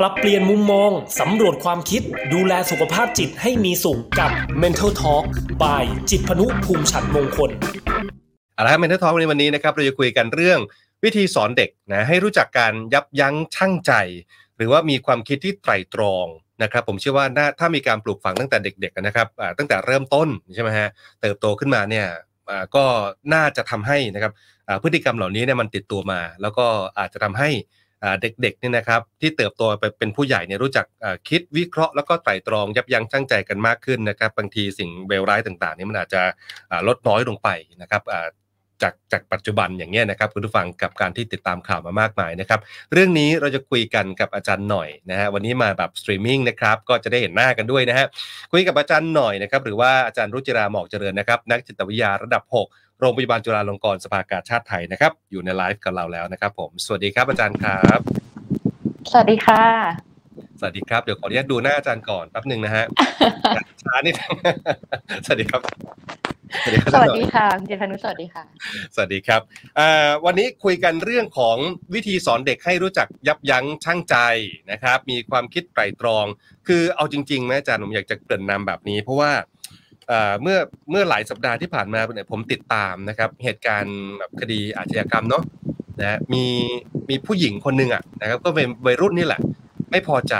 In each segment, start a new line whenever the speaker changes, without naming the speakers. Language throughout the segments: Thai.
ปรับเปลี่ยนมุมมอง สำรวจความคิด ดูแลสุขภาพจิตให้มีสุขกับ Mental Talk by จิตพนุภูมิฉันมงคล
เอาละครับเมนเทอร์ทอในวันนี้นะครับ เราจะคุยกันเรื่องวิธีสอนเด็กนะให้รู้จักการยับยั้งชั่งใจ หรือว่ามีความคิดที่ไตร่ตรองนะครับผมเชื่อว่าน่าถ้ามีการปลูกฝังตั้งแต่เด็กๆนะครับตั้งแต่เริ่มต้นใช่ไหมฮะเติบโตขึ้นมาเนี่ยก็น่าจะทำให้นะครับพฤติกรรมเหล่านี้เนี่ยมันติดตัวมา แล้วก็อาจจะทำให้ เด็กๆเนี่ยนะครับที่เติบโตไปเป็นผู้ใหญ่เนี่ยรู้จักคิดวิเคราะห์แล้วก็ไตร่ตรองยับยั้งชั่งใจกันมากขึ้นนะครับบางทีสิ่งเลวร้ายต่างๆนี่มันอาจจะลดน้อยลงไปนะครับจากจากปัจจุบันอย่างเงี้ยนะครับคุณผู้ฟังกับการที่ติดตามข่าวมามากมายนะครับเรื่องนี้เราจะคุยกันกับอาจารย์หน่อยนะฮะวันนี้มาแบบสตรีมมิ่งนะครับก็จะได้เห็นหน้ากันด้วยนะฮะคุยกับอาจารย์หน่อยนะครับหรือว่าอาจารย์รุจิราหมอกเจริญนะครับนักจิตวิทยาระดับ 6 โรงพยาบาลจุฬาลงกรณ์สภากาชาติไทยนะครับ อยู่ในไลฟ์กับเราแล้วนะครับ ผมสวัสดีครับอาจารย์ครับ
สวัสดีค่ะ
สวัสดีครับเดี๋ยวขออนุญาตดูหน้าอาจารย์ก่อนแป๊บหนึ่งนะฮะช้านิดนึงสวัสดีครับ สวัสดีครับ
ส
อาจาร
วัส
ย์หน่อย
ดีค่ะคุณเจพานุสวัสดีค่ะ
สวัสดีครับอ่าวันนี้คุยกันเรื่องของวิธีสอนเด็กให้รู้จักยับยั้งชั่งใจนะครับ มีความคิดไตร่ตรอง คือเอาจริงๆนะอาจารย์ผมอยากจะเกริ่นนำแบบนี้ เพราะว่าอ่า เมื่อเมื่อหลายสัปดาห์ที่ผ่านมาเนี่ยผมติดตามนะครับ เหตุการณ์แบบคดีอาชญากรรมเนาะนะมีมีผู้หญิงคนหนึ่งอะนะครับ ก็เป็นวัยรุ่นนี่แหละ ไม่พอใจ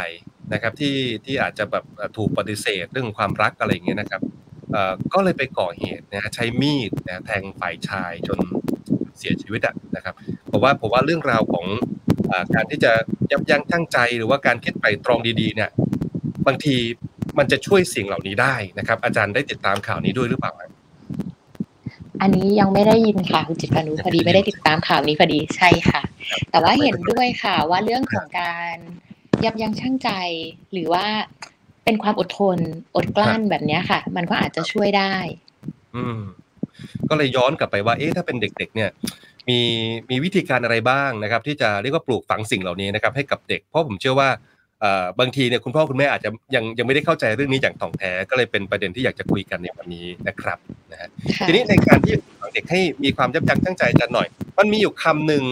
นะครับที่ที่อาจจะแบบถูกปฏิเสธเรื่องความรักอะไรอย่างเงี้ยนะครับก็เลยไปก่อเหตุนะใช้มีดนะแทงฝ่ายชายจนเสียชีวิตอะนะครับผมว่าผมว่าเรื่องราวของอการที่จะยับยั้งชั่งใจหรือว่าการคิดไตร่ตรองดีๆเนี่ยบางที มันจะช่วยสิ่งเหล่านี้ได้นะครับ อาจารย์ได้ติดตามข่าวนี้ด้วยหรือเปล่าครับ
อันนี้ยังไม่ได้ยินค่ะคุณจิตพานุพอดีไม่ได้ติดตามข่าวนี้พอดีใช่ค่ะ แต่ว่าเห็นด้วยค่ะว่าเรื่องของการยับยั้งชั่งใจ หรือว่าเป็นความอดทนอดกลั้นแบบเนี้ยค่ะ มันก็อาจจะช่วยได้
อืม ก็เลยย้อนกลับไปว่า เอ๊ะถ้าเป็นเด็ก ๆ เนี่ย มีมีวิธีการอะไรบ้างนะครับ ที่จะเรียกว่าปลูกฝังสิ่งเหล่านี้นะครับ ให้กับเด็กเพราะผมเชื่อว่าเอ่อ บางทีเนี่ยคุณพ่อคุณแม่อาจจะยังยังไม่ได้เข้าใจเรื่องนี้อย่างถ่องแท้ก็เลยเป็นประเด็นที่อยากจะคุยกันในวันนี้นะครับนะฮะ
ค่ะ
ทีนี้ในการที่จะปลูกฝังเด็กให้มีความยับยั้งชั่งใจอาจารย์หน่อย มันมีอยู่คำหนึ่ง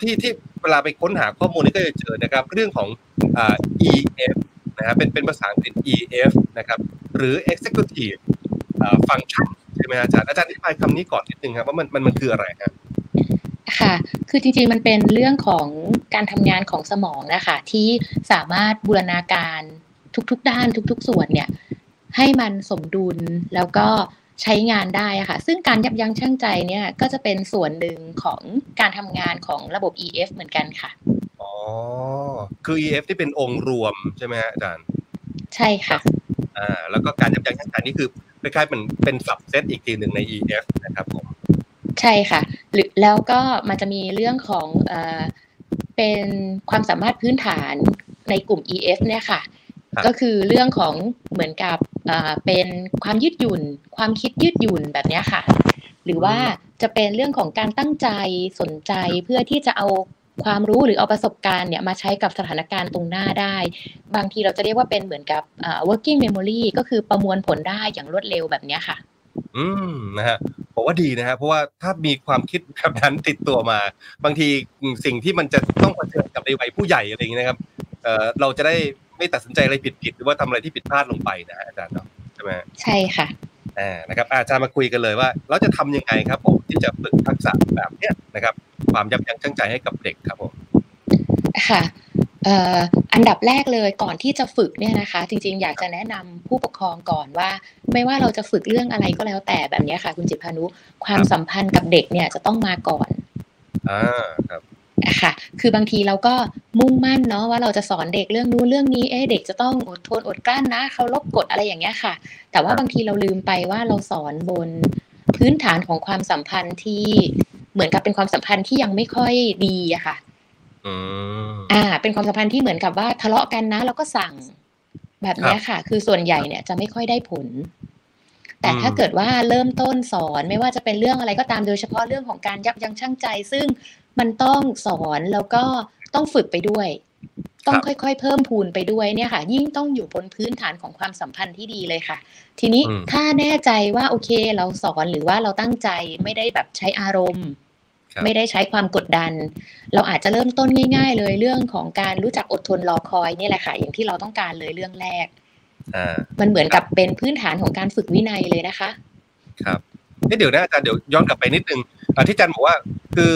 ที่ที่เวลาไปค้นหาข้อมูลนี่ก็จะเจอนะครับ เรื่องของอ่า EF นะฮะเป็นเป็นภาษาอังกฤษ EF นะครับหรือ Executive อ่า Function ใช่ไหมฮะอาจารย์อาจารย์อธิบายคำนี้ก่อนนิดนึงครับว่ามันมันมันคืออะไรครับ
ค่ะ คือจริงๆ มันเป็นเรื่องของการทำงานของสมองนะคะ ที่สามารถบูรณาการทุกๆ ด้านทุก ๆ ส่วนเนี่ย ให้มันสมดุลแล้วก็ใช้งานได้อะค่ะ ซึ่งการยับยั้งชั่งใจเนี่ย ก็จะเป็นส่วนหนึ่งของการทำงานของระบบ EF เหมือนกันค่ะ
อ๋อ คือ EF ที่เป็นองค์รวมใช่ไหมฮะอาจารย์
ใช่ค่ะ
อ่า แล้วก็การยับยั้งชั่งใจนี่คือคล้ายๆเป็นเป็นสับเซตอีกทีหนึ่งใน EF นะครับผม
ใช่ค่ะหรือแล้วก็มันจะมีเรื่องของเอ่อเป็นความสามารถพื้นฐานในกลุ่ม EF เนี่ยค่ะ
ครับ
ก็คือเรื่องของเหมือนกับเอ่อเป็นความยืดหยุ่น ความคิดยืดหยุ่นแบบเนี้ยค่ะ หรือว่าจะเป็นเรื่องของการตั้งใจสนใจเพื่อที่จะเอาความรู้หรือเอาประสบการณ์เนี่ยมาใช้กับสถานการณ์ตรงหน้าได้ บางทีเราจะเรียกว่าเป็นเหมือนกับเอ่อ working memory ก็คือประมวลผลได้อย่างรวดเร็วแบบเนี้ยค่ะ
อืมนะฮะผมว่าดีนะฮะเพราะว่าถ้ามีความคิดแบบนั้นติดตัวมา บางทีสิ่งที่มันจะต้องเผชิญกับในวัยผู้ใหญ่อะไรอย่างเงี้ยนะครับเอ่อเราจะได้ไม่ตัดสินใจอะไรผิดๆหรือว่าทำอะไรที่ผิดพลาดลงไปนะฮะอาจารย์เนาะใช่ไหมฮะ
ใช่ค่ะ
อ่านะครับอาจารย์มาคุยกันเลยว่าเราจะทำยังไงครับ ผมที่จะฝึกทักษะแบบเนี้ยนะครับ ความยับยั้งชั่งใจให้กับเด็กครับผม
ค่ะเอ่ออันดับแรกเลยก่อนที่จะฝึกเนี่ยนะคะ จริงๆ อยากจะแนะนำผู้ปกครองก่อนว่า ไม่ว่าเราจะฝึกเรื่องอะไรก็แล้วแต่แบบเนี้ยค่ะ คุณจิตพานุความสัมพันธ์กับเด็กเนี่ยจะต้องมาก่อน
อ่าครับ
ค่ะ คือบางทีเราก็มุ่งมั่นเนาะว่าเราจะสอนเด็กเรื่องนู้นเรื่องนี้ เอ๊ะเด็กจะต้องอดทนอดกลั้นนะเคารพกฎอะไรอย่างเงี้ยค่ะ แต่ว่าบางทีเราลืมไปว่าเราสอนบนพื้นฐานของความสัมพันธ์ที่เหมือนกับเป็นความสัมพันธ์ที่ยังไม่ค่อยดีอะค่ะ
อืม
อ่า เป็นความสัมพันธ์ที่เหมือนกับว่าทะเลาะกันนะ แล้วก็สั่งแบบเนี้ยค่ะ คือส่วนใหญ่เนี่ยจะไม่ค่อยได้ผล แต่ถ้า
อืม
เกิดว่าเริ่มต้นสอนไม่ว่าจะเป็นเรื่องอะไรก็ตามโดยเฉพาะเรื่องของการยับยั้งชั่งใจ ซึ่งมันต้องสอนแล้วก็ต้องฝึกไปด้วย ต้องค่อยๆ เพิ่มพูนไปด้วยเนี่ยค่ะ ยิ่งต้องอยู่บนพื้นฐานของความสัมพันธ์ที่ดีเลยค่ะ ทีนี้
อืม
ถ้าแน่ใจว่าโอเคเราสอนหรือว่าเราตั้งใจไม่ได้แบบใช้อารมณ์
ครับ
ไม่ได้ใช้ความกดดัน เราอาจจะเริ่มต้นง่าย ๆ เลยเรื่องของการรู้จักอดทนรอคอยนี่แหละค่ะอย่างที่เราต้องการเลยเรื่องแรก
อ่า
มันเหมือนกับเป็นพื้นฐานของการฝึกวินัยเลยนะคะ
ครับเอ๊ะเดี๋ยวนะอาจารย์เดี๋ยวย้อนกลับไปนิดนึงอ่าที่อาจารย์บอกว่า คือ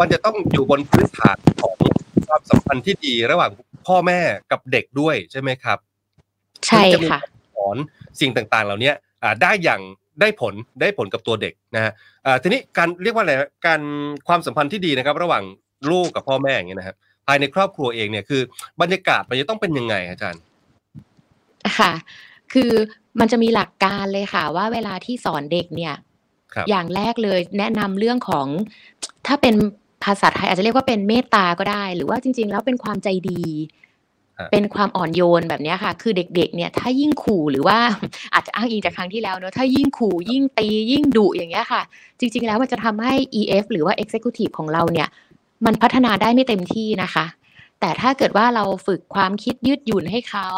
มันจะต้องอยู่บนพื้นฐานของความสัมพันธ์ที่ดีระหว่างพ่อแม่กับเด็กด้วยใช่ไหมครับ
ใช่
ถึงจะมี
ค่ะ
สอนสิ่งต่างๆ เหล่านี้อ่าได้อย่าง ได้ผลได้ผลกับตัวเด็กนะฮะอ่าทีนี้การเรียกว่าอะไรนะการความสัมพันธ์ที่ดีนะครับ ระหว่างลูกกับพ่อแม่อย่างเงี้ยนะครับภายในครอบครัวเองเนี่ยคือบรรยากาศมันจะต้องเป็นยังไงอาจารย์
ค่ะ คือมันจะมีหลักการเลยค่ะ ว่าเวลาที่สอนเด็กเนี่ย
ครับ
อย่างแรกเลยแนะนำเรื่องของถ้าเป็นภาษาไทยอาจจะเรียกว่าเป็นเมตตาก็ได้ หรือว่าจริง ๆ แล้วเป็นความใจดี
ฮะ
เป็นความอ่อนโยนแบบนี้ค่ะ คือเด็กๆ เนี่ย ถ้ายิ่งขู่หรือว่าอาจจะอ้างอิงจากครั้งที่แล้วเนอะถ้ายิ่งขู่ยิ่งตียิ่งดุอย่างเงี้ยค่ะ จริง ๆ แล้วมันจะทำให้ EF หรือว่า Executive ของเราเนี่ย มันพัฒนาได้ไม่เต็มที่นะคะ แต่ถ้าเกิดว่าเราฝึกความคิดยืดหยุ่นให้เขา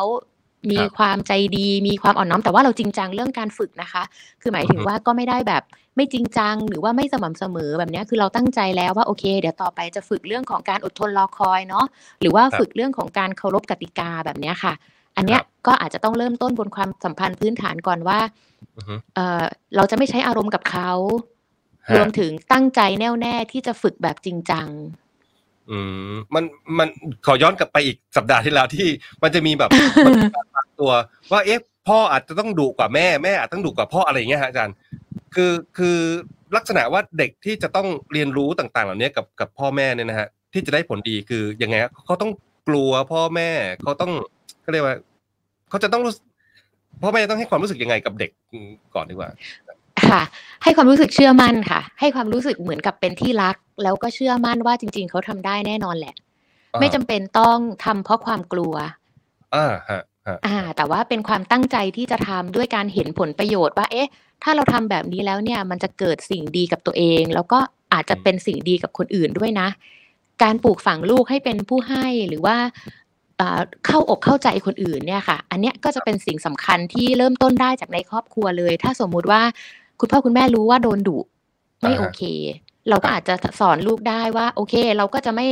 มี
ครับ
ความใจดีมีความอ่อนน้อมแต่ว่าเราจริงจังเรื่องการฝึกนะคะ คือหมายถึง
อือฮึ
ว่าก็ไม่ได้แบบไม่จริงจังหรือว่าไม่สม่ำเสมอแบบเนี้ยคือเราตั้งใจแล้วว่าโอเค เดี๋ยวต่อไปจะฝึกเรื่องของการอดทนรอคอยเนาะหรือว่า
ครับ
ฝึกเรื่องของการเคารพกติกาแบบเนี้ยค่ะ อันเนี้ย
ครับ
ก็อาจจะต้องเริ่มต้นบนความสัมพันธ์พื้นฐานก่อนว่า
อือฮึ
เออเราจะไม่ใช้อารมณ์กับเขา
ฮะ
รวมถึงตั้งใจแน่วแน่ที่จะฝึกแบบจริงจัง
อืมมันมันขอย้อนกลับไปอีกสัปดาห์ที่แล้วที่ มันจะมีแบบมันมีการวางตัว ว่าเอ๊ะพ่ออาจจะต้องดุกว่าแม่แม่อาจต้องดุกว่าพ่ออะไรอย่างเงี้ยฮะอาจารย์ คือคือลักษณะว่าเด็กที่จะต้องเรียนรู้ต่าง ๆ เหล่านี้กับกับพ่อแม่เนี่ยนะฮะที่จะได้ผลดีคือยังไงเขาต้องกลัวพ่อแม่เขาต้องเขาเรียกว่าเขาจะต้องรู้พ่อแม่ต้องให้ความรู้สึกยังไงกับเด็กก่อนดีกว่า
ค่ะ ให้ความรู้สึกเชื่อมั่นค่ะ ให้ความรู้สึกเหมือนกับเป็นที่รัก แล้วก็เชื่อมั่นว่าจริง ๆ เขาทำได้แน่นอนแหละ
อ่า
ไม่จำเป็นต้องทำเพราะความกลัว
อ่าฮะฮะ
อ่า แต่ว่าเป็นความตั้งใจที่จะทำด้วยการเห็นผลประโยชน์ว่า เอ๊ะ ถ้าเราทำแบบนี้แล้วเนี่ย มันจะเกิดสิ่งดีกับตัวเอง แล้วก็อาจจะเป็นสิ่งดีกับคนอื่นด้วยนะ การปลูกฝังลูกให้เป็นผู้ให้หรือว่าอ่าเข้าอกเข้าใจคนอื่นเนี่ยค่ะ อันเนี้ยก็จะเป็นสิ่งสำคัญที่เริ่มต้นได้จากในครอบครัวเลย ถ้าสมมุติว่า คุณพ่อคุณแม่รู้ว่าโดนดุไม่โอเค เราก็อาจจะสอนลูกได้ว่า โอเค เราก็จะไม่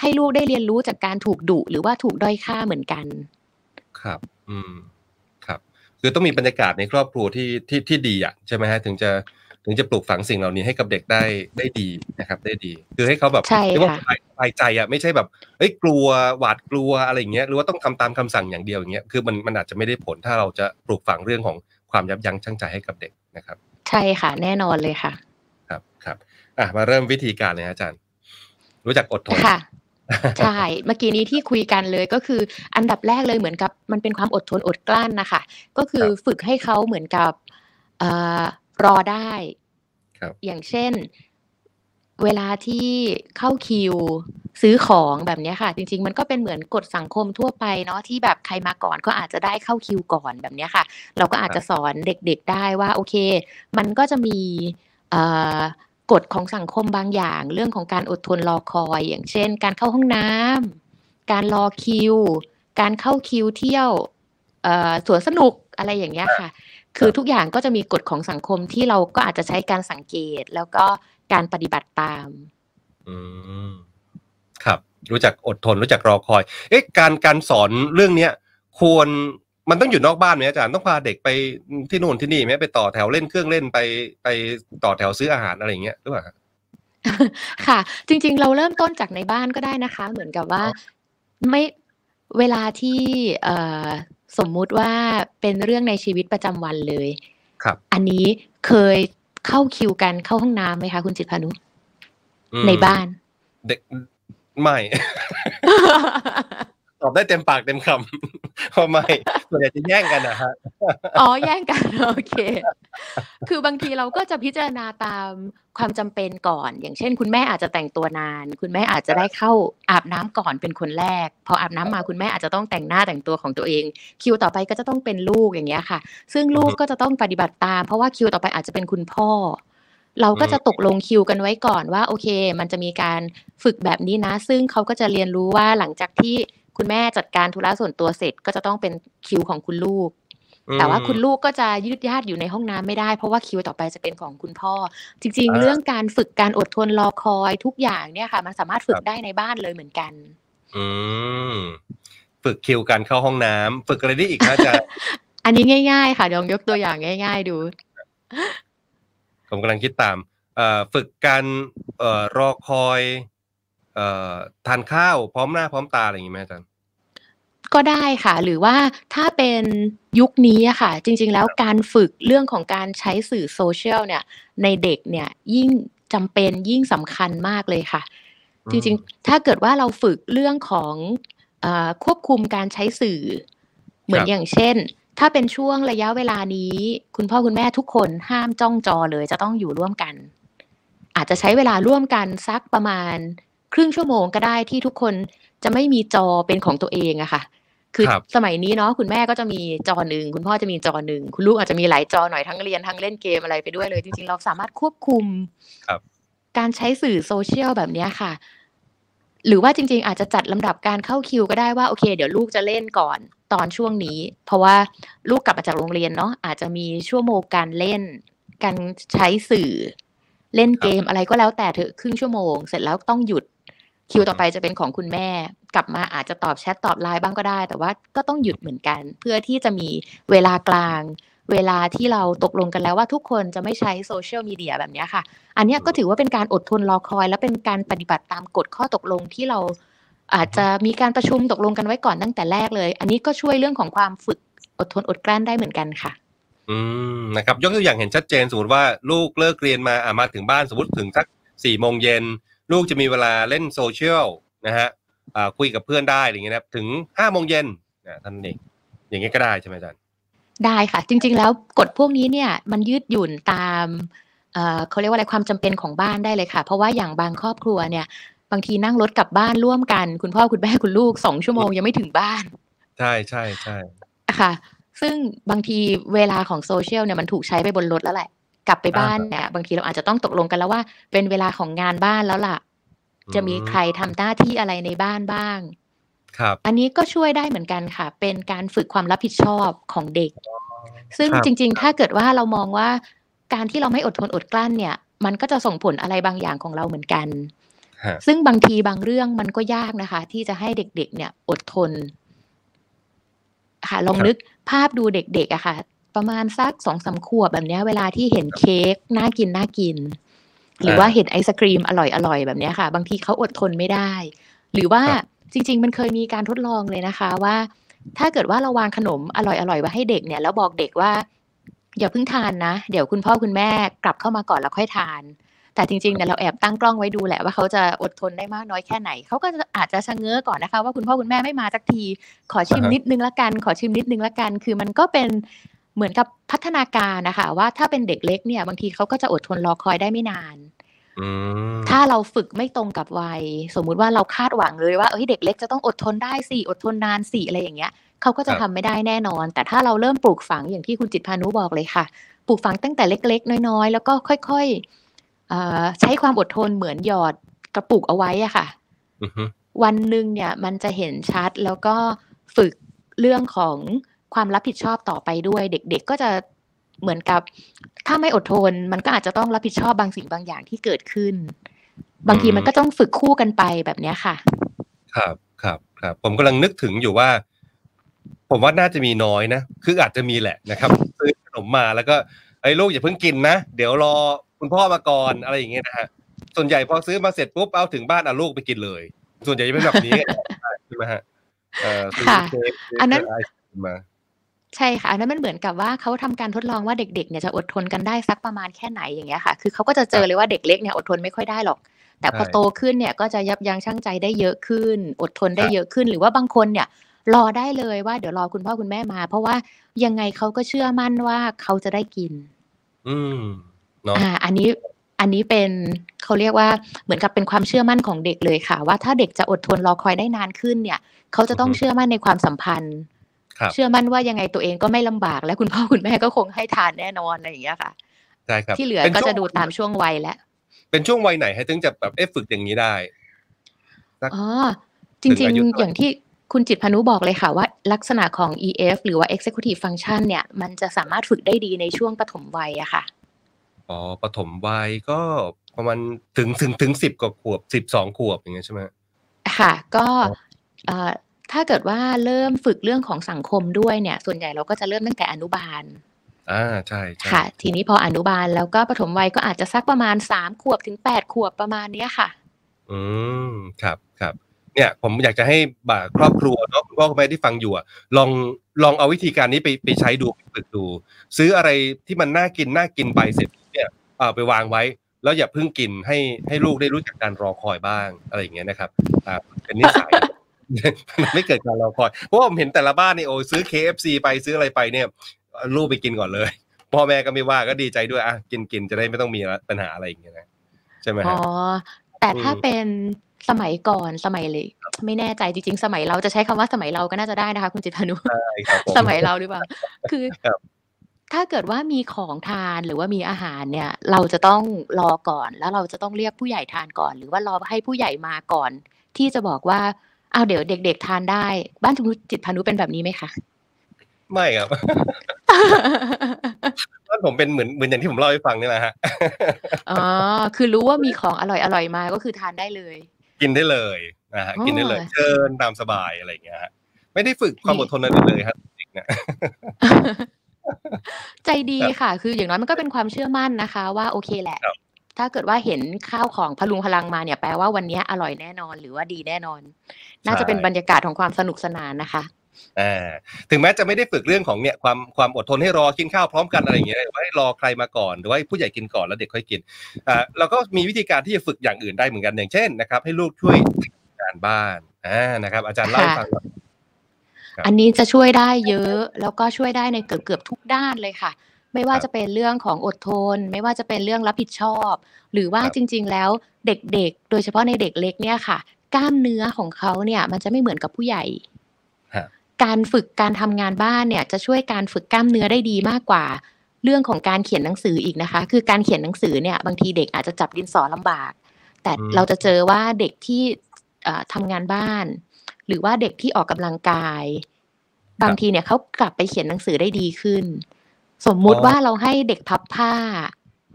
ให้ลูกได้เรียนรู้จากการถูกดุหรือว่าถูกด้อยค่าเหมือนกัน
ครับ อืมครับ คือต้องมีบรรยากาศในครอบครัวที่ที่ที่ดีอะใช่ไหมฮะถึงจะถึงจะปลูกฝังสิ่งเหล่านี้ให้กับเด็กได้ได้ดีนะครับ ได้ดี คือให้เขาแบบ
ใช่
เรียกว่า
ค่ะ
สบายสบายใจอะไม่ใช่แบบเอ้ยกลัวหวาดกลัวอะไรอย่างเงี้ยหรือว่าต้องทำตามคำสั่งอย่างเดียวอย่างเงี้ยคือมันมันอาจจะไม่ได้ผลถ้าเราจะปลูกฝังเรื่องของความยับยั้งชั่งใจให้กับเด็กนะครับ
ใช่ค่ะ แน่นอนเลยค่ะ
ครับครับอะมาเริ่มวิธีการเลยฮะอาจารย์ รู้จักอดทน
ค่ะใช่ เมื่อกี้นี้ที่คุยกันเลยก็คืออันดับแรกเลยเหมือนกับมันเป็นความอดทนอดกลั้นนะคะ ก็คือ
ครับ
ฝึกให้เขาเหมือนกับเอ่อรอได้
ครับ
อย่างเช่น เวลาที่เข้าคิวซื้อของแบบเนี้ยค่ะ จริง ๆ มันก็เป็นเหมือนกฎสังคมทั่วไปเนาะที่แบบใครมาก่อนก็อาจจะได้เข้าคิวก่อนแบบเนี้ยค่ะ เราก็อาจจะสอนเด็กๆได้ว่าโอเค มันก็จะมีเอ่อกฎของสังคมบางอย่าง เรื่องของการอดทนรอคอย อย่างเช่น การเข้าห้องน้ำการรอคิว การเข้าคิวเที่ยวเอ่อสวนสนุกอะไรอย่างเงี้ยค่ะ คือทุกอย่างก็จะมีกฎของสังคมที่เราก็อาจจะใช้การสังเกต แล้วก็ การปฏิบัติตาม
อืมครับ รู้จักอดทน รู้จักรอคอย เอ๊ะ การการสอนเรื่องเนี้ยควรมันต้องอยู่นอกบ้านไหมอาจารย์ต้องพาเด็กไปที่นู่นที่นี่ไหมไปต่อแถวเล่นเครื่องเล่นไปไปต่อแถวซื้ออาหารอะไรอย่างเงี้ยหรือเปล่าฮะ
ค่ะ จริง ๆ เราเริ่มต้นจากในบ้านก็ได้นะคะ เหมือนกับว่า
อ๋อ
ไม่เวลาที่เอ่อสมมุติว่าเป็นเรื่องในชีวิตประจำวันเลย
ครับ
อันนี้เคย เข้าคิวกันเข้าห้องน้ำไหมคะคุณจิตรพานุ
อืม
ในบ้าน
เด็กไม่ ตอบได้เต็มปากเต็มคำเพราะไม่ส่วนใหญ่จะแย่งกันนะฮะ
อ๋อแย่งกันโอเค คือบางทีเราก็จะพิจารณาตามความจำเป็นก่อน อย่างเช่น คุณแม่อาจจะแต่งตัวนาน คุณแม่อาจจะได้เข้าอาบน้ำก่อนเป็นคนแรก พออาบน้ำมาคุณแม่อาจจะต้องแต่งหน้าแต่งตัวของตัวเอง คิวต่อไปก็จะต้องเป็นลูกอย่างเงี้ยค่ะ ซึ่งลูกก็จะต้องปฏิบัติตาม เพราะว่าคิวต่อไปอาจจะเป็นคุณพ่อเราก็จะตกลงคิวกันไว้ก่อนว่าโอเค มันจะมีการฝึกแบบนี้นะ ซึ่งเขาก็จะเรียนรู้ว่าหลังจากที่ คุณแม่จัดการธุระส่วนตัวเสร็จก็จะต้องเป็นคิวของคุณลูก แต่ว่า
อืม
คุณลูกก็จะยืดยาดอยู่ในห้องน้ำไม่ได้ เพราะว่าคิวต่อไปจะเป็นของคุณพ่อ จริงๆ
อ่า
เรื่องการฝึกการอดทนรอคอยทุกอย่างเนี่ยค่ะ มันสามารถฝึ
ค
ก
รับ
ได้ในบ้านเลยเหมือนกัน
อืมฝึกคิวการเข้าห้องน้ำฝึกอะไรได้อีกคะอาจารย์
อันนี้ง่าย ๆ ค่ะลองยกตัวอย่างง่าย ๆ ดู
ผมกำลังคิดตามเอ่อฝึกการเอ่อรอคอย เอ่อทานข้าวพร้อมหน้าพร้อมตาอะไรอย่างงี้ไหมอาจารย์
ก็ได้ค่ะ หรือว่าถ้าเป็นยุคนี้อะค่ะ จริง ๆ แล้วการฝึกเรื่องของการใช้สื่อโซเชียลเนี่ย ในเด็กเนี่ยยิ่งจำเป็นยิ่งสำคัญมากเลยค่ะ
อืม
จริงๆ ถ้าเกิดว่าเราฝึกเรื่องของเออควบคุมการใช้สื่อ เหมือนอย่างเช่น ถ้าเป็นช่วงระยะเวลานี้ คุณพ่อคุณแม่ทุกคนห้ามจ้องจอเลยจะต้องอยู่ร่วมกัน อาจจะใช้เวลาร่วมกันสักประมาณ ครึ่งชั่วโมงก็ได้ที่ทุกคนจะไม่มีจอเป็นของตัวเองอะค่ะ คือ
ครับ
สมัยนี้เนาะคุณแม่ก็จะมีจอหนึ่งคุณพ่อจะมีจอหนึ่งคุณลูกอาจจะมีหลายจอหน่อยทั้งเรียนทั้งเล่นเกมอะไรไปด้วยเลย จริงๆเราสามารถควบคุม
ครับ
การใช้สื่อโซเชียลแบบเนี้ยค่ะ หรือว่าจริง ๆ อาจจะจัดลำดับการเข้าคิวก็ได้ว่าโอเค เดี๋ยวลูกจะเล่นก่อนตอนช่วงนี้ เพราะว่าลูกกลับมาจากโรงเรียนเนาะอาจจะมีชั่วโมงการเล่น การใช้สื่อเล่นเกมอะไรก็แล้วแต่เถอะครึ่งชั่วโมง เสร็จแล้วต้องหยุด คิวต่อไปจะเป็นของคุณแม่ กลับมาอาจจะตอบแชทตอบไลน์บ้างก็ได้ แต่ว่าก็ต้องหยุดเหมือนกัน เพื่อที่จะมีเวลากลาง เวลาที่เราตกลงกันแล้วว่าทุกคนจะไม่ใช้โซเชียลมีเดียแบบนี้ค่ะ อันนี้ก็ถือว่าเป็นการอดทนรอคอย และเป็นการปฏิบัติตามกฎข้อตกลงที่เราอาจจะมีการประชุมตกลงกันไว้ก่อนตั้งแต่แรกเลย อันนี้ก็ช่วยเรื่องของความฝึกอดทนอดกลั้นได้เหมือนกันค่ะ
อืมนะครับยกตัวอย่างเห็นชัดเจนสมมติว่าลูกเลิกเรียนมาอะมาถึงบ้านสมมติถึงสักสี่โมงเย็น ลูกจะมีเวลาเล่นโซเชียลนะฮะอ่าคุยกับเพื่อนได้อะไรอย่างเงี้ยนะครับถึงห้าโมงเย็นนะท่านเองอย่างเงี้ยก็ได้ใช่ไหมอาจารย์
ได้ค่ะ จริง ๆ แล้วกฎพวกนี้เนี่ยมันยืดหยุ่นตามเอ่อเขาเรียกว่าอะไรความจำเป็นของบ้านได้เลยค่ะ เพราะว่าอย่างบางครอบครัวเนี่ย บางทีนั่งรถกลับบ้านร่วมกัน คุณพ่อคุณแม่คุณลูกสองชั่วโมงยังไม่ถึงบ้าน
ใช่ใช่ใช่
ค่ะ ซึ่งบางทีเวลาของโซเชียลเนี่ยมันถูกใช้ไปบนรถแล้วแหละ กลับไปบ้านเนี่ยบางทีเราอาจจะต้องตกลงกันแล้วว่า เป็นเวลาของงานบ้านแล้วล่ะ จะมีใครทำหน้าที่อะไรในบ้านบ้าง
ครับ
อันนี้ก็ช่วยได้เหมือนกันค่ะ เป็นการฝึกความรับผิดชอบของเด็ก ซึ่ง
ครับ
จริง ๆ ถ้าเกิดว่าเรามองว่าการที่เราไม่อดทนอดกลั้นเนี่ย มันก็จะส่งผลอะไรบางอย่างของเราเหมือนกัน
ฮะ
ซึ่งบางทีบางเรื่องมันก็ยากนะคะ ที่จะให้เด็ก ๆ เนี่ยอดทนค่ะลองนึกภาพดูเด็กๆอะค่ะ ประมาณสักสองสามขวบแบบเนี้ย เวลาที่เห็นเค้กน่ากินน่ากิน หรือว่าเห็นไอศครีมอร่อยๆแบบเนี้ยค่ะ บางทีเขาอดทนไม่ได้ หรือว่าจริง ๆ มันเคยมีการทดลองเลยนะคะว่า ถ้าเกิดว่าเราวางขนมอร่อยๆไว้ให้เด็กเนี่ยแล้วบอกเด็กว่า อย่าเพิ่งทานนะ เดี๋ยวคุณพ่อคุณแม่กลับเข้ามาก่อนแล้วค่อยทาน แต่จริงๆเนี่ยเราแอบตั้งกล้องไว้ดูแหละว่าเขาจะอดทนได้มากน้อยแค่ไหนเขาก็จะอาจจะชะเง้อก่อนนะคะ ว่าคุณพ่อคุณแม่ไม่มาสักที ขอชิม
อ่าฮะ
นิดนึงละกัน ขอชิมนิดนึงละกัน คือมันก็เป็น เหมือนกับพัฒนาการนะคะว่าถ้าเป็นเด็กเล็กเนี่ย บางทีเขาก็จะอดทนรอคอยได้ไม่นาน
อืม
ถ้าเราฝึกไม่ตรงกับวัย สมมุติว่าเราคาดหวังเลยว่าเอ้ยเด็กเล็กจะต้องอดทนได้สิอดทนนานสิอะไรอย่างเงี้ยเขาก็จะทำไม่ได้แน่นอน แต่ถ้าเราเริ่มปลูกฝังอย่างที่คุณจิตรพานุบอกเลยค่ะ ปลูกฝังตั้งแต่เล็ก ๆ น้อยๆ แล้วก็ค่อยๆเอ่อใช้ความอดทนเหมือนหยอดกระปุกเอาไว้อะค่ะ
อือฮึ
วันหนึ่งเนี่ยมันจะเห็นชัดแล้วก็ฝึกเรื่องของ ความรับผิดชอบต่อไปด้วย เด็ก ๆ ก็จะเหมือนกับ ถ้าไม่อดทน มันก็อาจจะต้องรับผิดชอบบางสิ่งบางอย่างที่เกิดขึ้น บางทีมันก็ต้องฝึกคู่กันไปแบบเนี้ยค่ะ
ครับครับครับผมกำลังนึกถึงอยู่ว่า ผมว่าน่าจะมีน้อยนะคืออาจจะมีแหละนะครับซื้อขนมมาแล้วก็ไอ้ยลูกอย่าเพิ่งกินนะเดี๋ยวรอคุณพ่อมาก่อนอะไรอย่างเงี้ยนะฮะส่วนใหญ่พอซื้อมาเสร็จปุ๊บเอาถึงบ้านเอาลูกไปกินเลย ส่วนใหญ่จะเป็นแบบนี้กันใช่ไหมฮะเออซื้อ
ค่ะ
เค้กซื้
อันนั้น
ไอศกรีมมา
ใช่ค่ะอันนั้นมันเหมือนกับว่าเขาทำการทดลองว่าเด็กๆเนี่ยจะอดทนกันได้สักประมาณแค่ไหนอย่างเงี้ยค่ะ คือเขาก็จะเจอเลยว่าเด็กเล็กเนี่ยอดทนไม่ค่อยได้หรอก แต่พอ
ใช่
โตขึ้นเนี่ยก็จะยับยั้งชั่งใจได้เยอะขึ้น อดทนได้
ครับ
เยอะขึ้น หรือว่าบางคนเนี่ยรอได้เลยว่าเดี๋ยวรอคุณพ่อคุณแม่มา เพราะว่ายังไงเขาก็เชื่อมั่นว่าเขาจะได้กิน
อืมเนาะ
อ่า อันนี้อันนี้เป็นเขาเรียกว่าเหมือนกับเป็นความเชื่อมั่นของเด็กเลยค่ะ ว่าถ้าเด็กจะอดทนรอคอยได้นานขึ้นเนี่ย เขาจะต้องเชื่อมั่นในความสัมพันธ์
ครับ
เชื่อมั่นว่ายังไงตัวเองก็ไม่ลำบาก และคุณพ่อคุณแม่ก็คงให้ทานแน่นอนอะไรอย่างเงี้ยค่ะ
ใช่ครับ
ที่เหลือ
ป็น
ก็
ช่วง
จะดูตามช่วงวัยแล้ว
เป็นช่วงวัยไหนให้ถึงจะแบบเอ๊ะฝึกอย่างนี้ได้สัก
อ๋อจ
ถึ
ริ
ง
ง
อายุ
ๆ
เท่าไหร่
อย่างที่คุณจิตรพานุบอกเลยค่ะว่าลักษณะของ EF หรือว่า Executive Function เนี่ยมันจะสามารถฝึกได้ดีในช่วงปฐมวัยอะค่ะ
อ๋อปฐมวัยก็ประมาณถึงถึงถึงสิบกว่าขวบสิบสองขวบอย่างเงี้ยใช่ไหม
ค่ะ ก็
อ๋อ
เอ่อ ถ้าเกิดว่าเริ่มฝึกเรื่องของสังคมด้วยเนี่ย ส่วนใหญ่เราก็จะเริ่มตั้งแต่อนุบาล
อ่าใช่ใช่
ค่ะ ทีนี้พออนุบาลแล้วก็ปฐมวัยก็อาจจะสักประมาณสามขวบถึงแปดขวบประมาณเนี้ยค่ะ
อืมครับครับเนี่ยผมอยากจะให้บ่าครอบครัวเนาะคุณพ่อคุณแม่ที่ฟังอยู่อะลองลองเอาวิธีการนี้ไปไปใช้ดูไปฝึกดู ซื้ออะไรที่มันน่ากินน่ากินไปเสร็จเนี่ยเอาไปวางไว้ แล้วอย่าเพิ่งกินให้ให้ลูกได้รู้จักการรอคอยบ้างอะไรอย่างเงี้ยนะครับอ่าเป็นนิสัยมัน ไม่เกิดการรอคอยเพราะว่าผมเห็นแต่ละบ้านนี่โอ้ยซื้อ KFC ไปซื้ออะไรไปเนี่ยลูกไปกินก่อนเลยพ่อแม่ก็ไม่ว่าก็ดีใจด้วยอะกินกินจะได้ไม่ต้องมีปัญหาอะไรอย่างเงี้ยนะใช่ไหม
อ๋อ
ฮะ
แต่ถ้า
อืม
เป็นสมัยก่อนสมัยเลย ไม่แน่ใจจริงๆ สมัยเราจะใช้คำว่าสมัยเราก็น่าจะได้นะคะ คุณจิตรพานุ
ใช่ครับผม
สมัยเราหรือเปล่า คือ
ครับ
ถ้าเกิดว่ามีของทานหรือว่ามีอาหารเนี่ย เราจะต้องรอก่อนแล้วเราจะต้องเรียกผู้ใหญ่ทานก่อน หรือว่ารอให้ผู้ใหญ่มาก่อน ที่จะบอกว่า อ้าวเดี๋ยวเด็ก ๆ ทานได้ บ้านคุณจิตรพานุเป็นแบบนี้ไหมคะ
ไม่ครับบ้านผมเป็นเหมือนเหมือนอย่างที่ผมเล่าให้ฟังนี่แหละฮะ
อ๋อคือรู้ว่ามีของอร่อยอร่อยมาก็คือทานได้เลย
กินได้เลยนะฮะ
อ๋อ
กินได้เลยเชิญตามสบายอะไรอย่างเงี้ยฮะไม่ได้ฝึกความอดทนอะไรเลยครับเด็กเนี่ย
ใจดีค่ะ คืออย่างน้อยมันก็เป็นความเชื่อมั่นนะคะ ว่าโอเคแหละ
ครับ
ถ้าเกิดว่าเห็นข้าวของพลุงพลังมาเนี่ยแปลว่าวันนี้อร่อยแน่นอนหรือว่าดีแน่นอน น่าจะเป็นบรรยากาศของความสนุกสนานนะคะ
อ่าถึงแม้จะไม่ได้ฝึกเรื่องของเนี่ยความความอดทนให้รอกินข้าวพร้อมกันอะไรอย่างเงี้ยหรือว่าให้รอใครมาก่อนหรือว่าให้ผู้ใหญ่กินก่อนแล้วเด็กค่อยกินอ่าเราก็มีวิธีการที่จะฝึกอย่างอื่นได้เหมือนกันอย่างเช่นนะครับ ให้ลูกช่วยทำงานบ้านอ่านะครับ อาจารย์เล่าให้ฟังหน่อยครับ
อันนี้จะช่วยได้เยอะ แล้วก็ช่วยได้ในเกือบเกือบๆทุกด้านเลยค่ะ ไม่ว่า
ครับ
จะเป็นเรื่องของอดทน ไม่ว่าจะเป็นเรื่องรับผิดชอบ หรือว่า
ครับ
จริง ๆ แล้วเด็กๆ โดยเฉพาะในเด็กเล็กเนี่ยค่ะ กล้ามเนื้อของเขาเนี่ยมันจะไม่เหมือนกับผู้ใหญ่
ฮะ
การฝึกการทำงานบ้านเนี่ยจะช่วยการฝึกกล้ามเนื้อได้ดีมากกว่า เรื่องของการเขียนหนังสืออีกนะคะ คือการเขียนหนังสือเนี่ยบางทีเด็กอาจจะจับดินสอลำบาก แต่
อืม
เราจะเจอว่าเด็กที่เอ่อทำงานบ้าน หรือว่าเด็กที่ออกกำลังกาย บางทีเนี่ยเขากลับไปเขียนหนังสือได้ดีขึ้น สมมุติ
อ๋อ
ว่าเราให้เด็กพับผ้า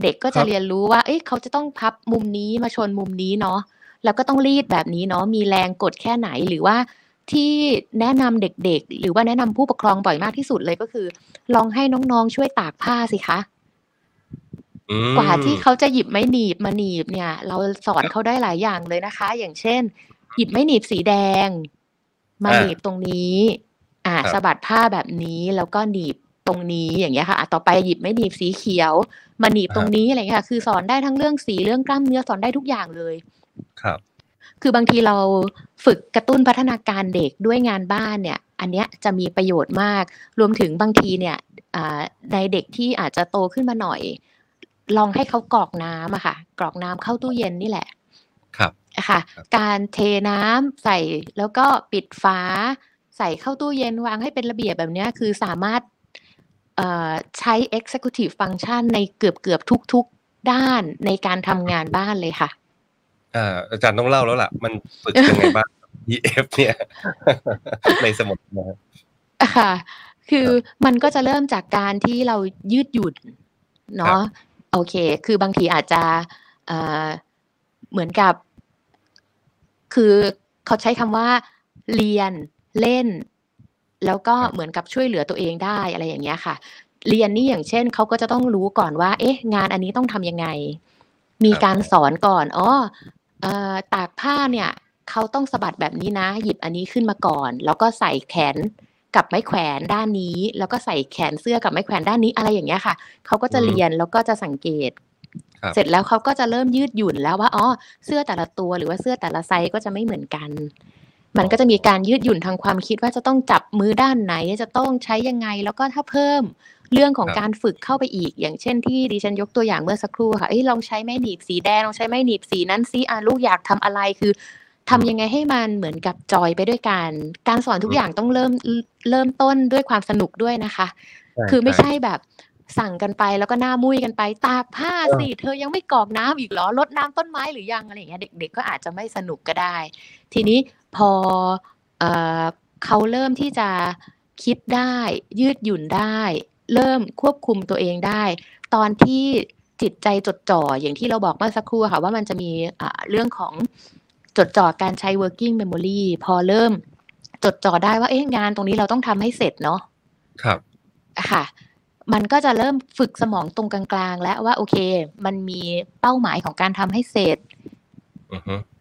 เด็กก็
ค
จะ
รับ
เรียนรู้ว่า เอ้ยเขาจะต้องพับมุมนี้มาชนมุมนี้เนาะแล้วก็ต้องรีดแบบนี้เนาะมีแรงกดแค่ไหนหรือว่าที่แนะนำเด็กๆ หรือว่าแนะนำผู้ปกครองบ่อยมากที่สุดเลยก็คือ ลองให้น้องๆช่วยตากผ้าสิคะ
อืม
กว่าที่เขาจะหยิบไม้หนีบมาหนีบเนี่ย เราสอนเขาได้หลายอย่างเลยนะคะ อย่างเช่น หยิบไม้หนีบสีแดง มา
อ่า
หนีบตรงนี้ อ่า
ครับ
สะบัดผ้าแบบนี้แล้วก็หนีบ ตรงนี้อย่างเงี้ยค่ะอะต่อไปหยิบไม้หนีบสีเขียว มาหนีบตรงนี้อะไรเงี้ยค่ะ คือสอนได้ทั้งเรื่องสีเรื่องกล้ามเนื้อสอนได้ทุกอย่างเลย
ครับ
คือบางทีเราฝึกกระตุ้นพัฒนาการเด็กด้วยงานบ้านเนี่ย อันเนี้ยจะมีประโยชน์มาก รวมถึงบางทีเนี่ยอ่าในเด็กที่อาจจะโตขึ้นมาหน่อย ลองให้เขากรอกน้ำอะค่ะ กรอกน้ำเข้าตู้เย็นนี่แหละ
ครับ
อะค่ะ
ครับ
การเทน้ำใส่แล้วก็ปิดฝาใส่เข้าตู้เย็นวางให้เป็นระเบียบแบบเนี้ยคือสามารถเอ่อ ใช้ executive function ในเกือบเกือบๆทุกๆด้านในการทำงานบ้านเลยค่ะ
อ่าอาจารย์ต้องเล่าแล้วล่ะ มันฝึกยังไงบ้าง EF เนี่ย ในสมุดนะฮะ
อะค่ะ คือ
ครับ
มันก็จะเริ่มจากการที่เรายืดหยุ่นเนาะโอเค คือบางทีอาจจะเอ่อเหมือนกับ คือเขาใช้คำว่า เรียนเล่น แล้วก็
ครับ
เหมือนกับช่วยเหลือตัวเองได้อะไรอย่างเงี้ยค่ะ เรียนนี่อย่างเช่นเขาก็จะต้องรู้ก่อนว่า เอ๊ะ งานอันนี้ต้องทำยังไง มี
ครับ
การสอนก่อนอ๋อเอ่อตากผ้าเนี่ยเขาต้องสะบัดแบบนี้นะ หยิบอันนี้ขึ้นมาก่อน แล้วก็ใส่แขนกับไม้แขวนด้านนี้ แล้วก็ใส่แขนเสื้อกับไม้แขวนด้านนี้อะไรอย่างเงี้ยค่ะเขาก็จะ
อืม
เรียนแล้วก็จะสังเกต
ครับ
เสร็จแล้วเขาก็จะเริ่มยืดหยุ่นแล้วว่าอ๋อเสื้อแต่ละตัวหรือว่าเสื้อแต่ละไซส์ก็จะไม่เหมือนกัน มันก็จะมีการยืดหยุ่นทางความคิดว่าจะต้องจับมือด้านไหน จะต้องใช้ยังไง แล้วก็ถ้าเพิ่มเรื่องของ
ครับ
การฝึกเข้าไปอีก อย่างเช่นที่ดิฉันยกตัวอย่างเมื่อสักครู่ค่ะเอ้ยลองใช้ไม้หนีบสีแดงลองใช้ไม้หนีบสีนั้นซิอะลูกอยากทำอะไรคือทำยังไงให้มันเหมือนกับจอยไปด้วยกัน การสอนทุกอย่างต้องเริ่มเริ่มต้นด้วยความสนุกด้วยนะคะ คือไม่ใช่แบบสั่งกันไปแล้วก็หน้ามุ้ยกันไปตากผ้าสิเธอยังไม่กรอกน้ำอีกเหรอลดน้ำต้นไม้หรือยังอะไรอย่างเงี้ยเด็ก ๆ ก็อาจจะไม่สนุกก็ได้ ทีนี้ พอเอ่อเขาเริ่มที่จะคิดได้ ยืดหยุ่นได้ เริ่มควบคุมตัวเองได้ ตอนที่จิตใจจดจ่ออย่างที่เราบอกเมื่อสักครู่อะค่ะว่ามันจะมีอ่าเรื่องของจดจ่อการใช้ working memory พอเริ่มจดจ่อได้ว่าเอ๊ะงานตรงนี้เราต้องทำให้เสร็จเนาะ
ครับ
ค่ะ มันก็จะเริ่มฝึกสมองตรงกลางๆ แล้วว่าโอเค มันมีเป้าหมายของการทำให้เสร็จ
อือฮึ
อืม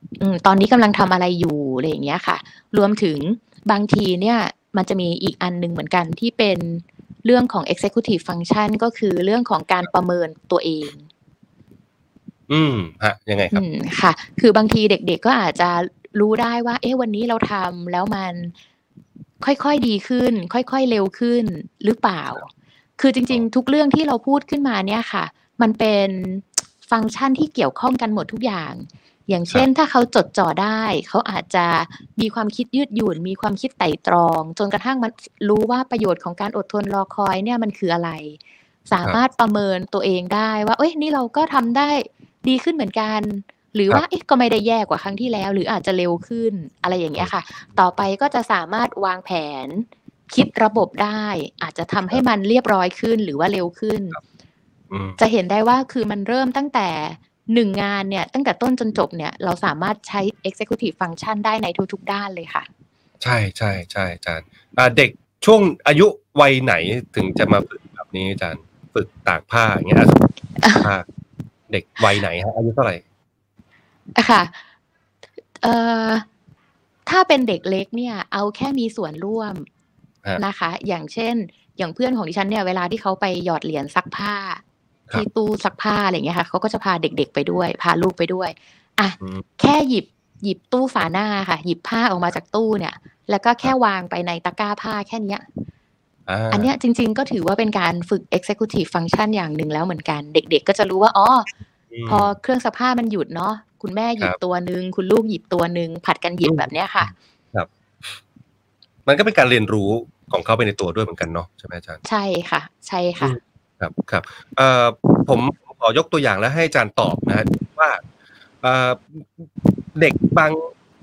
ตอนนี้กำลังทำอะไรอยู่อะไรอย่างเงี้ยค่ะ รวมถึงบางทีเนี่ยมันจะมีอีกอันหนึ่งเหมือนกันที่เป็นเรื่องของ executive function ก็คือเรื่องของการประเมินตัวเอง
อืมฮะยังไงครั
อื
บ
มค่ะ คือบางทีเด็กๆก็อาจจะรู้ได้ว่า เอ๊ะวันนี้เราทำแล้วมันค่อยๆดีขึ้น ค่อยๆเร็วขึ้นหรือเปล่า คือจริง ๆ ทุกเรื่องที่เราพูดขึ้นมาเนี่ยค่ะ มันเป็นฟังก์ชันที่เกี่ยวข้องกันหมดทุกอย่าง อย่างเช่น ถ้าเขาจดจ่อได้ เขาอาจจะมีความคิดยืดหยุ่น มีความคิดไต่ตรอง จนกระทั่งมันรู้ว่าประโยชน์ของการอดทนรอคอยเนี่ยมันคืออะไร สามารถประเมินตัวเองได้ว่า เอ้ยนี่เราก็ทำได้ดีขึ้นเหมือนกัน หรือว่าเอ๊ะก็ไม่ได้แย่กว่าครั้งที่แล้ว หรืออาจจะเร็วขึ้นอะไรอย่างเงี้ยค่ะ ต่อไปก็จะสามารถวางแผน คิดระบบได้ อาจจะทำให้มันเรียบร้อยขึ้นหรือว่าเร็วขึ้น
อืม
จะเห็นได้ว่าคือมันเริ่มตั้งแต่ หนึ่งงานเนี่ยตั้งแต่ต้นจนจบเนี่ยเราสามารถใช้ executive function ได้ในทุกๆ ด้านเลยค่ะ
ใช่ใช่ใช่อาจารย์อ่าเด็กช่วงอายุวัยไหนถึงจะมาฝึกแบบนี้อาจารย์ฝึกตากผ้าอย่างเงี้ยตากผ้าเด็กวัยไหนฮะอายุเท่าไหร่
อะค่ะเอ่อถ้าเป็นเด็กเล็กเนี่ย เอาแค่มีส่วนร่วม
ฮะ
นะคะ อย่างเช่น อย่างเพื่อนของดิฉันเนี่ยเวลาที่เขาไปหยอดเหรียญซักผ้า
ครับ
ที่ตู้ซักผ้าอะไรอย่างเงี้ยค่ะเขาก็จะพาเด็กๆไปด้วย พาลูกไปด้วยอะ
อืม
แค่หยิบหยิบตู้ฝาหน้าค่ะ หยิบผ้าออกมาจากตู้เนี่ย แล้วก็แค่วางไปในตะกร้าผ้าแค่เนี้ย
อ่า
อันเนี้ยจริง ๆ ก็ถือว่าเป็นการฝึก executive function อย่างหนึ่งแล้วเหมือนกัน เด็ก ๆ ก็จะรู้ว่าอ๋อ
ม
พอเครื่องซักผ้ามันหยุดเนาะคุณแม่หยิบ
ครับ
ตัวหนึ่งคุณลูกหยิบตัวหนึ่งผัดกันหยิบ
อืม
แบบเนี้ยค่ะ
มันก็เป็นการเรียนรู้ของเขาไปในตัวด้วยเหมือนกันเนาะใช่ไหมอาจารย์
ใช่ค่ะ ใช่ค่ะ
ครับครับเอ่อผมขอยกตัวอย่างแล้วให้อาจารย์ตอบนะฮะว่าเอ่อเด็กบาง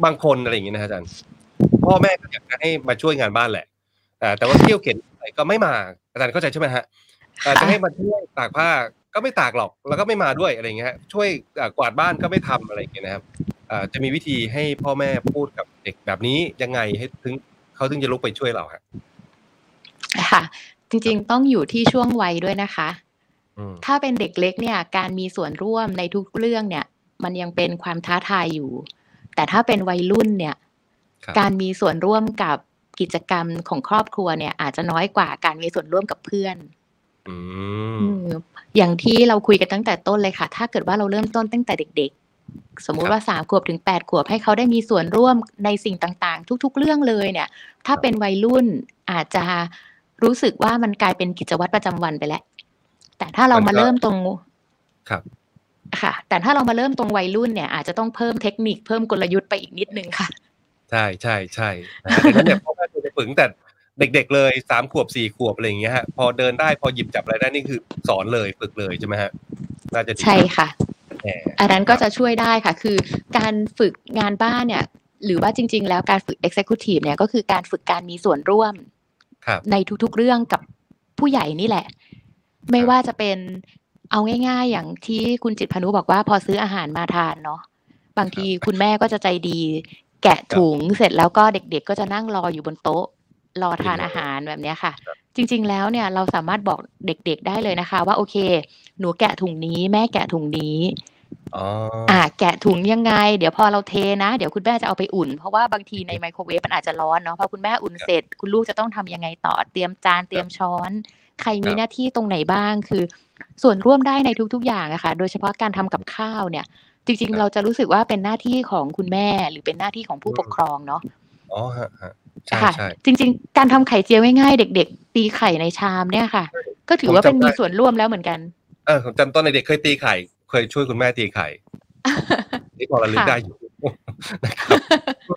บางคนอะไรอย่างงี้นะฮะอาจารย์พ่อแม่ก็อยากจะให้มาช่วยงานบ้านแหละแต่แต่ว่าเที่ยวเข็นไปก็ไม่มาอาจารย์เข้าใจใช่ไหมฮะเอ่อจะให้มาช่วยตากผ้าก็ไม่ตากหรอกแล้วก็ไม่มาด้วยอะไรอย่างเงี้ยฮะช่วยเอ่อกวาดบ้านก็ไม่ทำอะไรอย่างเงี้ยนะครับเอ่อจะมีวิธีให้พ่อแม่พูดกับเด็กแบบนี้ยังไงให้ถึงเขาถึงจะลุกไปช่วยเราฮะ
ค่ะ จริงๆ ต้องอยู่ที่ช่วงวัยด้วยนะคะ
อืม
ถ้าเป็นเด็กเล็กเนี่ย การมีส่วนร่วมในทุกเรื่องเนี่ย มันยังเป็นความท้าทายอยู่ แต่ถ้าเป็นวัยรุ่นเนี่ย
ครับ
การมีส่วนร่วมกับกิจกรรมของครอบครัวเนี่ย อาจจะน้อยกว่าการมีส่วนร่วมกับเพื่อน
อืม
อืมอย่างที่เราคุยกันตั้งแต่ต้นเลยค่ะ ถ้าเกิดว่าเราเริ่มต้นตั้งแต่เด็ก ๆ สมมุ
ครั
ติ
บ
ว่าสามขวบถึงแปดขวบให้เขาได้มีส่วนร่วมในสิ่งต่างๆ ทุก ๆ เรื่องเลยเนี่ย ถ้าเป็นวัยรุ่นอาจจะ รู้สึกว่ามันกลายเป็นกิจวัตรประจำวันไปแล้ว แต่ถ้าเรา
มั
มาน
ก็
เริ่มตรง
ครับ
ค่ะ แต่ถ้าเรามาเริ่มตรงวัยรุ่นเนี่ย อาจจะต้องเพิ่มเทคนิคเพิ่มกลยุทธ์ไปอีกนิดนึงค่ะ
ใช่ใช่ใช่นะฮะดังนั้นเนี่ยพ่อแม่ควรจะฝึกตั้งแต่เด็กๆเลยสามขวบสี่ขวบอะไรอย่างเงี้ยฮะพอเดินได้พอหยิบจับอะไรได้นี่คือสอนเลยฝึกเลยใช่ไหมฮะน่าจะดี
ใช่ค่ะ
แหม
อันนั้นก็จะช่วยได้ค่ะ คือการฝึกงานบ้านเนี่ย หรือว่าจริง ๆ แล้วการฝึก Executive เนี่ยก็คือการฝึกการมีส่วนร่วม
ครับ
ในทุกๆเรื่องกับผู้ใหญ่นี่แหละ ไม่
ครับ
ว่าจะเป็นเอาง่ายๆ อย่างที่คุณจิตรพานุบอกว่าพอซื้ออาหารมาทานเนาะบางทีคุณแม่ก็จะใจดี แกะถุงเสร็จแล้วก็เด็กๆ ก็จะนั่งรออยู่บนโต๊ะ รอทานอาหารแบบเนี้ยค่ะ จริง ๆ แล้วเนี่ยเราสามารถบอกเด็กๆได้เลยนะคะ ว่าโอเค หนูแกะถุงนี้ แม่แกะถุงนี้
อ๋อ
อ่า แกะถุงยังไง เดี๋ยวพอเราเทนะ เดี๋ยวคุณแม่จะเอาไปอุ่น เพราะว่าบางทีในไมโครเวฟมันอาจจะร้อนเนาะพอคุณแม่อุ่นเสร็จ คุณลูกจะต้องทำยังไงต่อเตรียมจานเตรียมช้อน ใครมีหน้าที่ตรงไหนบ้างคือ ส่วนร่วมได้ในทุก ๆ อย่างอะค่ะ โดยเฉพาะการทำกับข้าวเนี่ย จริงๆเราจะรู้สึกว่าเป็นหน้าที่ของคุณแม่ หรือเป็นหน้าที่ของผู้ปกครองเนาะ
อ๋อฮะฮะใช่
ค่ะ
ใช่
จริง ๆ การทำไข่เจียวง่าย ๆ เด็ก ๆ ตีไข่ในชามเนี่ยค่ะก็ถือว่าเป็นมีส่วนร่วมแล้วเหมือนกัน
เออ ผมจำตอนเด็ก ๆ เคยตีไข่ เคยช่วยคุณแม่ตีไข่นี่พอระลึก
ค่ะ
ได้อยู่นะครับ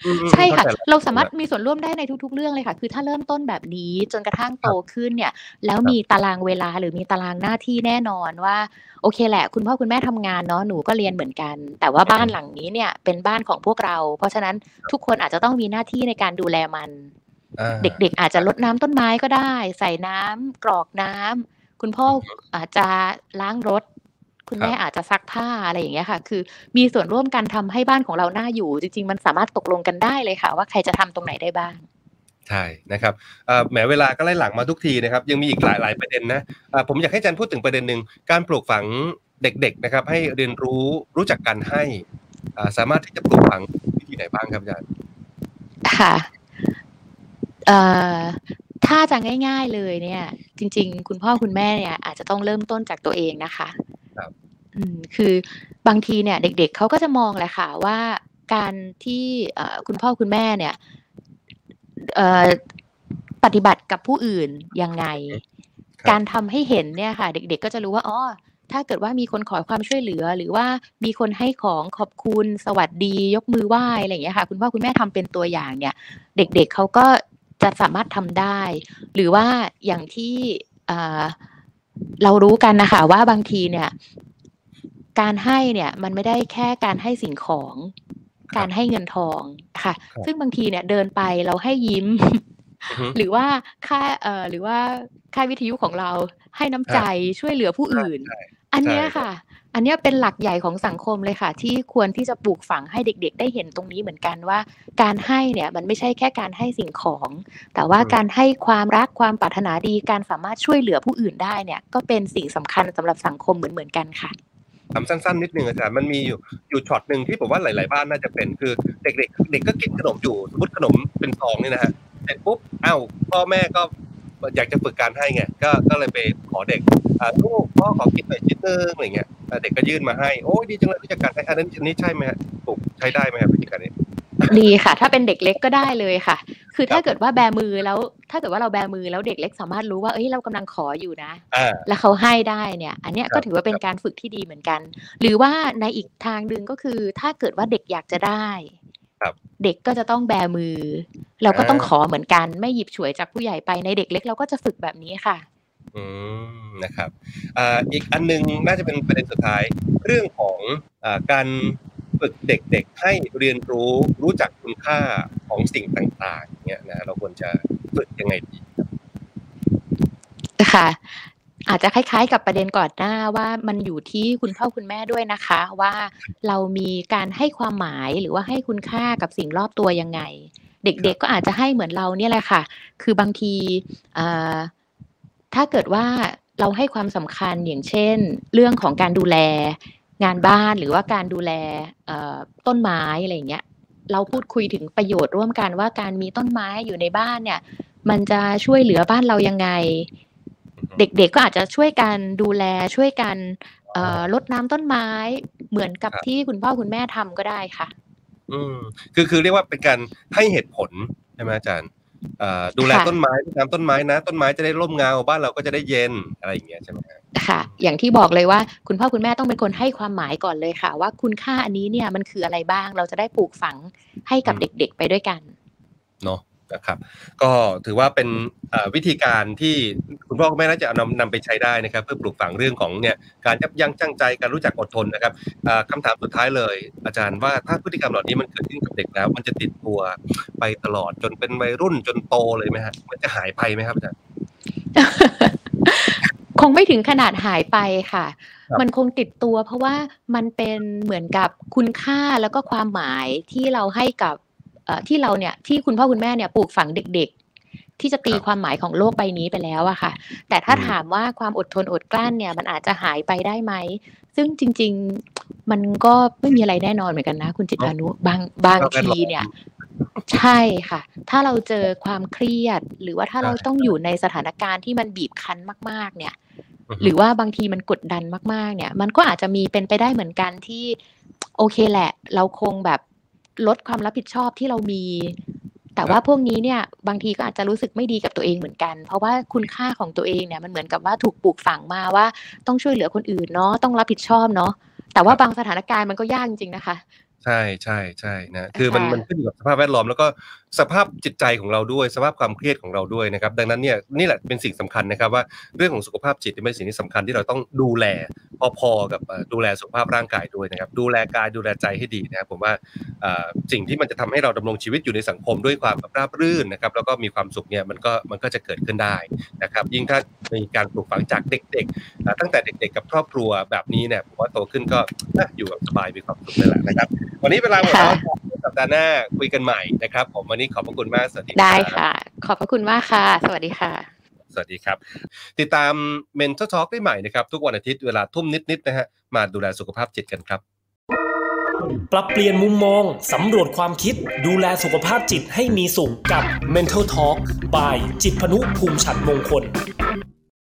อืม
ใช่ค่ะ
เข้าใจแล้ว
เราสามารถมีส่วนร่วมได้ในทุก ๆ เรื่องเลยค่ะ คือถ้าเริ่มต้นแบบนี้จนกระทั่งโตขึ้นเนี่ย แล้ว
ครับ
มีตารางเวลาหรือมีตารางหน้าที่แน่นอนว่า โอเคแหละ คุณพ่อคุณแม่ทำงานเนาะหนูก็เรียนเหมือนกัน แต่ว่าบ้านหลังนี้เนี่ยเป็นบ้านของพวกเรา เพราะฉะนั้นทุกคนอาจจะต้องมีหน้าที่ในการดูแลมัน
อ่า
เด็กๆอาจจะรดน้ำต้นไม้ก็ได้ ใส่น้ำกรอกน้ำคุณพ่ออาจจะล้างรถ คุณแม่อาจจะซักผ้าอะไรอย่างเงี้ยค่ะ คือมีส่วนร่วมกันทำให้บ้านของเราน่าอยู่ จริง ๆ มันสามารถตกลงกันได้เลยค่ะ ว่าใครจะทำตรงไหนได้บ้าง
ใช่นะครับเอ่อแหมเวลาก็ไล่หลังมาทุกทีนะครับ ยังมีอีกหลายหลายประเด็นนะเอ่อผมอยากให้อาจารย์พูดถึงประเด็นหนึ่งการปลูกฝังเด็กๆนะครับ ให้เรียนรู้รู้จักการให้อ่าสามารถที่จะปลูกฝังวิธีไหนบ้างครับอาจารย์
ค่ะเอ่อถ้าจะง่าย ๆเลยเนี่ย จริง ๆ คุณพ่อคุณแม่เนี่ยอาจจะต้องเริ่มต้นจากตัวเองนะคะ
ครับ
อืมคือบางทีเนี่ยเด็กๆเขาก็จะมองแหละค่ะว่าการที่เอ่อคุณพ่อคุณแม่เนี่ยเอ่อปฏิบัติกับผู้อื่นยังไง
ครับ
การทำให้เห็นเนี่ยค่ะ เด็กๆก็จะรู้ว่าอ๋อถ้าเกิดว่ามีคนขอความช่วยเหลือ หรือว่ามีคนให้ของขอบคุณสวัสดี ยกมือไหว้อะไรอย่างเงี้ยค่ะ คุณพ่อคุณแม่ทำเป็นตัวอย่างเนี่ย เด็กๆเขาก็จะสามารถทำได้ หรือว่าอย่างที่ เอ่อเรารู้กันนะคะว่าบางทีเนี่ย การให้เนี่ยมันไม่ได้แค่การให้สิ่งของ
ครับ
การให้เงินทองค่ะ
ครับ
ซึ่งบางทีเนี่ยเดินไปเราให้ยิ้ม
อือฮึ
หรือว่าค่าเอ่อหรือว่าค่ายวิทยุของเราให้น้ำใจช่วยเหลือผู้อื่น
ใช่
อันเนี้ย
ใช่
ค่ะ อันเนี้ยเป็นหลักใหญ่ของสังคมเลยค่ะ ที่ควรที่จะปลูกฝังให้เด็ก ๆ ได้เห็นตรงนี้เหมือนกันว่า การให้เนี่ยมันไม่ใช่แค่การให้สิ่งของ แต่ว่า
อืม
การให้ความรักความปรารถนาดีการสามารถช่วยเหลือผู้อื่นได้เนี่ยก็เป็นสิ่งสำคัญสำหรับสังคมเหมือนเหมือนๆกันค่ะ
ถามสั้นๆนิดนึงอาจารย์มันมีอยู่อยู่ช็อตหนึ่งที่ผมว่าหลายๆบ้านน่าจะเป็นคือเด็กๆเด็กก็กินขนมอยู่สมมติขนมเป็นซองนี่นะฮะเสร็จปุ๊บอ้าวพ่อแม่ก็อยากจะฝึกการให้ไงก็ก็เลยไปขอเด็กอ่าลูกพ่อขอกินหน่อยชิ้นนึงอะไรเงี้ย อ่าเด็กก็ยื่นมาให้โอ้ยดีจังเลยรู้จักการให้อันนั้นอันนี้ใช่ไหมฮะถูกใช้ได้ไหมครับวิธีการนี้
ดีค่ะ ถ้าเป็นเด็กเล็กก็ได้เลยค่ะ คือ
ครั
ถ้า
บ
เกิดว่าแบมือแล้ว ถ้าเกิดว่าเราแบมือแล้วเด็กเล็กสามารถรู้ว่าเอ้ยเรากำลังขออยู่นะ
อ่า
แล้วเขาให้ได้เนี่ย อันเนี้ย
ครับ
ก็ถือว่าเป็นการฝึกที่ดีเหมือนกัน หรือว่าในอีกทางหนึ่งก็คือ ถ้าเกิดว่าเด็กอยากจะได้
ครับ
เด็กก็จะต้องแบมือ เราก็ต้อง
อ่า
ขอเหมือนกัน ไม่หยิบฉวยจากผู้ใหญ่ไปในเด็กเล็กเราก็จะฝึกแบบนี้ค่ะ
อืมนะครับอ่าอีกอันหนึงน่าจะเป็นประเด็นสุดท้าย เรื่องของอการฝึกเด็กๆ ให้เรียนรู้รู้จักคุณค่าของสิ่งต่างๆเนี่ยนะเราควรจะฝึกยังไงดี
ค่ะอาจจะคล้ายๆ กับประเด็นก่อนหน้าว่ามันอยู่ที่คุณพ่อคุณแม่ด้วยนะคะ ว่าเรามีการให้ความหมายหรือว่าให้คุณค่ากับสิ่งรอบตัวยังไง เด็กๆก็อาจจะให้เหมือนเราเนี่ยแหละค่ะ คือบางทีอ่า ถ้าเกิดว่าเราให้ความสำคัญอย่างเช่น เรื่องของการดูแลงานบ้านหรือว่าการดูแลต้นไม้อะไรอย่างเงี้ยเราพูดคุยถึงประโยชน์ร่วมกันว่าการมีต้นไม้อยู่ในบ้านเนี่ย มันจะช่วยเหลือบ้านเรายังไง เด็กๆก็อาจจะช่วยกันดูแลช่วยกันเอ่อรดน้ำต้นไม้เหมือนกับที่คุณพ่อคุณแม่ทำก็ได้ค่ะ
อืมคือคือเรียกว่าเป็นการให้เหตุผลใช่ไหมอาจารย์ ดูแล
ค่ะ
ต้นไม้รดน้ำต้นไม้นะ ต้นไม้จะได้ร่มเงาบ้านเราก็จะได้เย็นอะไรอย่างเงี้ยใช่ไหมฮะ
ค่ะ อย่างที่บอกเลยว่า คุณพ่อคุณแม่ต้องเป็นคนให้ความหมายก่อนเลยค่ะ ว่าคุณค่าอันนี้เนี่ยมันคืออะไรบ้างเราจะได้ปลูกฝังให้กับ
อืม
เด็กๆไปด้วยกัน
เนาะ นะครับก็ถือว่าเป็นเอ่อวิธีการที่คุณพ่อคุณแม่น่าจะนำนำไปใช้ได้นะครับ เพื่อปลูกฝังเรื่องของเนี่ยการยับยั้งชั่งใจการรู้จักอดทนนะครับอ่าคำถามสุดท้ายเลย อาจารย์ว่าถ้าพฤติกรรมเหล่านี้มันเกิดขึ้นกับเด็กแล้ว มันจะติดตัวไปตลอดจนเป็นวัยรุ่นจนโตเลยไหมฮะมันจะหายไปไหมครับอาจารย์
คงไม่ถึงขนาดหายไปค่ะ
ครับ
มันคงติดตัวเพราะว่ามันเป็นเหมือนกับคุณค่าแล้วก็ความหมายที่เราให้กับเอ่อ ที่เราเนี่ยที่คุณพ่อคุณแม่เนี่ยปลูกฝังเด็กๆ ที่จะตี
ครับ
ความหมายของโลกใบนี้ไปแล้วอะค่ะ แต่ถ้า
อืม
ถามว่าความอดทนอดกลั้นเนี่ย มันอาจจะหายไปได้ไหม ซึ่งจริง ๆ มันก็ไม่มีอะไรแน่นอนเหมือนกันนะ คุณจิตรานุบางบางทีเนี่ยใช่ค่ะ ถ้าเราเจอความเครียด หรือว่าถ้าเรา
ใช่
ต้องอยู่ในสถานการณ์ที่มันบีบคั้นมาก ๆ เนี่ย
อือฮึ
หรือว่าบางทีมันกดดันมาก ๆ เนี่ย มันก็อาจจะมีเป็นไปได้เหมือนกันที่ โอเคแหละ เราคงแบบ ลดความรับผิดชอบที่เรามี แต่ว่าพวกนี้เนี่ยบางทีก็อาจจะรู้สึกไม่ดีกับตัวเองเหมือนกัน เพราะว่าคุณค่าของตัวเองเนี่ยมันเหมือนกับว่าถูกปลูกฝังมาว่าต้องช่วยเหลือคนอื่นเนาะต้องรับผิดชอบเนาะแต่ว่าบางสถานการณ์มันก็ยากจริงๆนะคะ
ใช่ใช่ใช่นะคือมัน
ค่ะ
มันขึ้นอยู่กับสภาพแวดล้อมแล้วก็ สภาพจิตใจของเราด้วย สภาพความเครียดของเราด้วยนะครับ ดังนั้นเนี่ยนี่แหละเป็นสิ่งสำคัญนะครับว่าเรื่องของสุขภาพจิตเป็นสิ่งที่สำคัญที่เราต้องดูแลพอๆกับดูแลสุขภาพร่างกายด้วยนะครับ ดูแลกายดูแลใจให้ดีนะครับผมว่าสิ่งที่มันจะทำให้เราดำรงชีวิตอยู่ในสังคมด้วยความราบรื่นนะครับ แล้วก็มีความสุขเนี่ยมันก็มันก็จะเกิดขึ้นได้นะครับ ยิ่งถ้ามีการปลูกฝังจากเด็ก ๆ ตั้งแต่เด็ก ๆ กับครอบครัวแบบนี้เนี่ยผมว่าโตขึ้นก็อะอยู่แบบสบายมีความสุขเลยแหละนะครับ วันนี้เวลาหมดแล้ว สัปดาห์หน้าคุยกันใหม่นะครับ ผมวันนี้ขอบพระคุณมากสวัสดีรับ
ได้ค่ะ ขอบพระคุณมากค่ะ สวัสดีค่ะ
สวัสดีครับ ติดตาม Mental Talk ได้ใหม่นะครับ ทุกวันอาทิตย์เวลาทุ่มนิดๆนะฮะมาดูแลสุขภาพจิตกันครับ
ปรับเปลี่ยนมุมมอง สำรวจความคิด ดูแลสุขภาพจิตให้มีสุขกับ Mental Talk by จิตพนุภูมิฉันมงคล